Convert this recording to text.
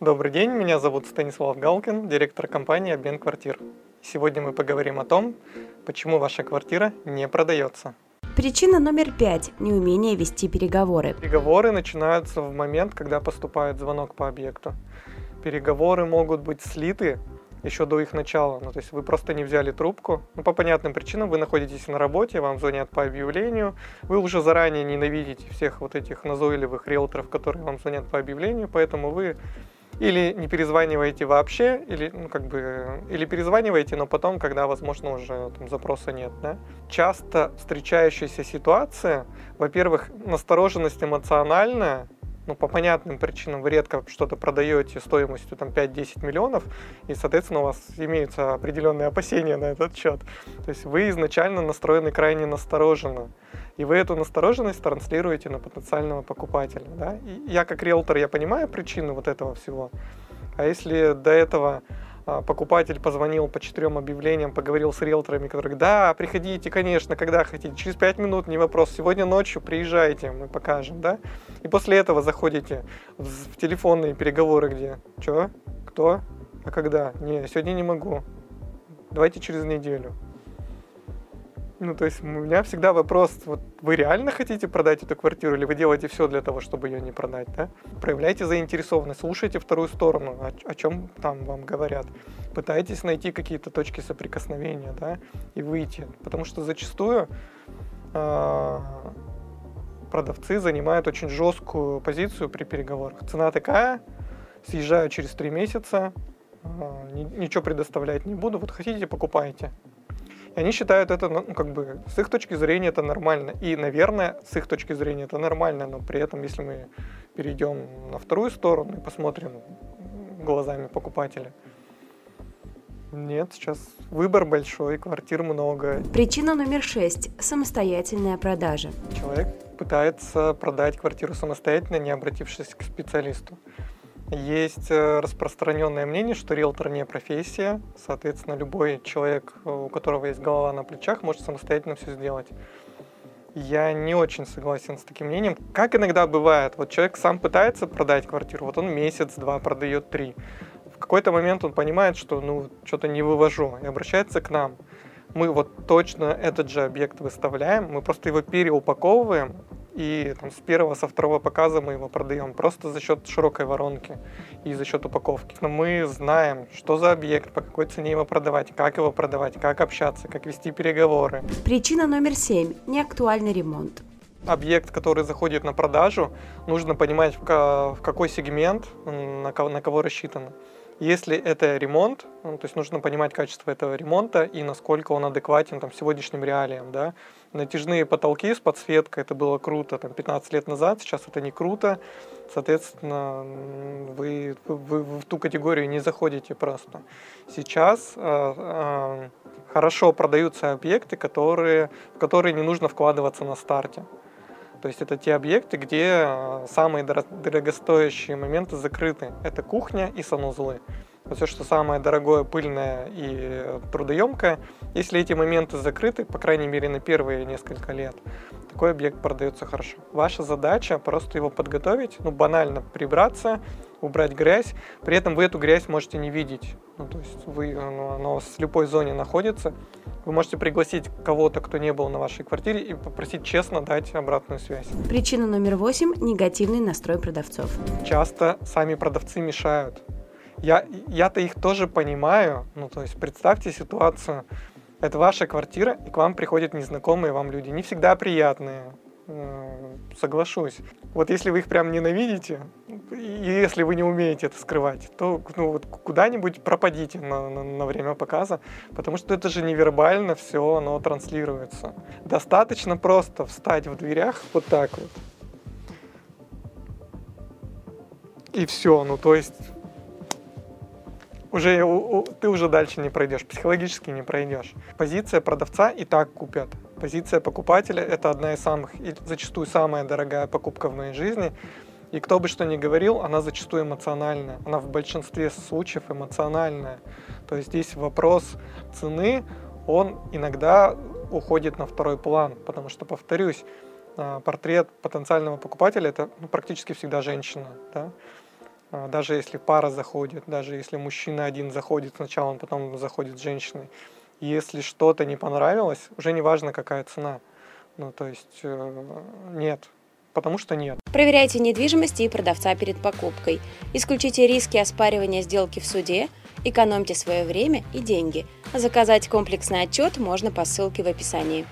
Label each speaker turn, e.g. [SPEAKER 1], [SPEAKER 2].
[SPEAKER 1] Добрый день, меня зовут Станислав Галкин, директор компании «Обмен квартир». Сегодня мы поговорим о том, почему ваша квартира не продается.
[SPEAKER 2] Причина номер пять – неумение вести переговоры.
[SPEAKER 1] Переговоры начинаются в момент, когда поступает звонок по объекту. Переговоры могут быть слиты еще до их начала. Ну, то есть вы просто не взяли трубку. Ну, по понятным причинам вы находитесь на работе, вам звонят по объявлению. Вы уже заранее ненавидите всех вот этих назойливых риэлторов, которые вам звонят по объявлению, поэтому вы или не перезваниваете вообще, или, ну, как бы, или перезваниваете, но потом, когда, возможно, уже там, запроса нет. Да? Часто встречающаяся ситуация, во-первых, настороженность эмоциональная, ну, по понятным причинам вы редко что-то продаете стоимостью там 5-10 миллионов, и, соответственно, у вас имеются определенные опасения на этот счет. То есть вы изначально настроены крайне настороженно, и вы эту настороженность транслируете на потенциального покупателя. Да? И я как риэлтор, я понимаю причину вот этого всего, а если до этого а, покупатель позвонил по четырем объявлениям, поговорил с риэлторами, которые, да, приходите, конечно, когда хотите, через пять минут, не вопрос, сегодня ночью приезжайте, мы покажем, да, и после этого заходите в, телефонные переговоры, где, что, кто, а когда, не, сегодня не могу, давайте через неделю. Ну, то есть у меня всегда вопрос, вот вы реально хотите продать эту квартиру или вы делаете все для того, чтобы ее не продать, да? Проявляйте заинтересованность, слушайте вторую сторону, о, о чем там вам говорят. Пытайтесь найти какие-то точки соприкосновения, да, и выйти. Потому что зачастую э, продавцы занимают очень жесткую позицию при переговорах. Цена такая, съезжаю через три месяца, э, ничего предоставлять не буду, вот хотите, покупайте. И они считают это, ну, как бы, с их точки зрения это нормально. И, наверное, с их точки зрения это нормально, но при этом, если мы перейдем на вторую сторону и посмотрим глазами покупателя, нет, сейчас выбор большой, квартир много.
[SPEAKER 2] Причина номер шесть – самостоятельная продажа.
[SPEAKER 1] Человек пытается продать квартиру самостоятельно, не обратившись к специалисту. Есть э, распространенное мнение, что риэлтор не профессия, соответственно, любой человек, у которого есть голова на плечах, может самостоятельно все сделать. Я не очень согласен с таким мнением. Как иногда бывает, вот человек сам пытается продать квартиру, вот он месяц-два продает три. В какой-то момент он понимает, что ну что-то не вывожу, и обращается к нам. Мы вот точно этот же объект выставляем, мы просто его переупаковываем, и там, с первого, со второго показа мы его продаем просто за счет широкой воронки и за счет упаковки. Но мы знаем, что за объект, по какой цене его продавать, как его продавать, как общаться, как вести переговоры.
[SPEAKER 2] Причина номер семь – неактуальный ремонт.
[SPEAKER 1] Объект, который заходит на продажу, нужно понимать, в какой сегмент, на кого, рассчитано. Если это ремонт, ну, то есть нужно понимать качество этого ремонта и насколько он адекватен там, сегодняшним реалиям. Да? Натяжные потолки с подсветкой, это было круто там, 15 лет назад, сейчас это не круто. Соответственно, вы, вы, вы в ту категорию не заходите просто. Сейчас э, э, хорошо продаются объекты, которые, в которые не нужно вкладываться на старте. То есть это те объекты, где э, самые дорогостоящие моменты закрыты. Это кухня и санузлы. Все, что самое дорогое, пыльное и трудоемкое, если эти моменты закрыты, по крайней мере на первые несколько лет, такой объект продается хорошо. Ваша задача просто его подготовить, ну банально прибраться, убрать грязь. При этом вы эту грязь можете не видеть. Ну, то есть вы, ну, оно в слепой зоне находится. Вы можете пригласить кого-то, кто не был на вашей квартире, и попросить честно дать обратную связь.
[SPEAKER 2] Причина номер восемь – негативный настрой продавцов.
[SPEAKER 1] Часто сами продавцы мешают. Я, я-то их тоже понимаю. Ну, то есть представьте ситуацию. Это ваша квартира, и к вам приходят незнакомые вам люди. Не всегда приятные соглашусь. Вот если вы их прям ненавидите, если вы не умеете это скрывать, то ну, вот куда-нибудь пропадите на, на, на время показа, потому что это же невербально все, оно транслируется. Достаточно просто встать в дверях вот так вот. И все, ну то есть уже ты уже дальше не пройдешь, психологически не пройдешь. Позиция продавца и так купят. Позиция покупателя – это одна из самых, и зачастую самая дорогая покупка в моей жизни. И кто бы что ни говорил, она зачастую эмоциональная. Она в большинстве случаев эмоциональная. То есть здесь вопрос цены, он иногда уходит на второй план. Потому что, повторюсь, а, портрет потенциального покупателя – это ну, практически всегда женщина. Да? А, Даже если пара заходит, даже если мужчина один заходит сначала, потом заходит с женщиной. Если что-то не понравилось, уже не важно, какая цена. Ну, то есть э, нет. Потому что нет.
[SPEAKER 2] Проверяйте недвижимость и продавца перед покупкой. Исключите риски оспаривания сделки в суде, экономьте свое время и деньги. Заказать комплексный отчет можно по ссылке в описании.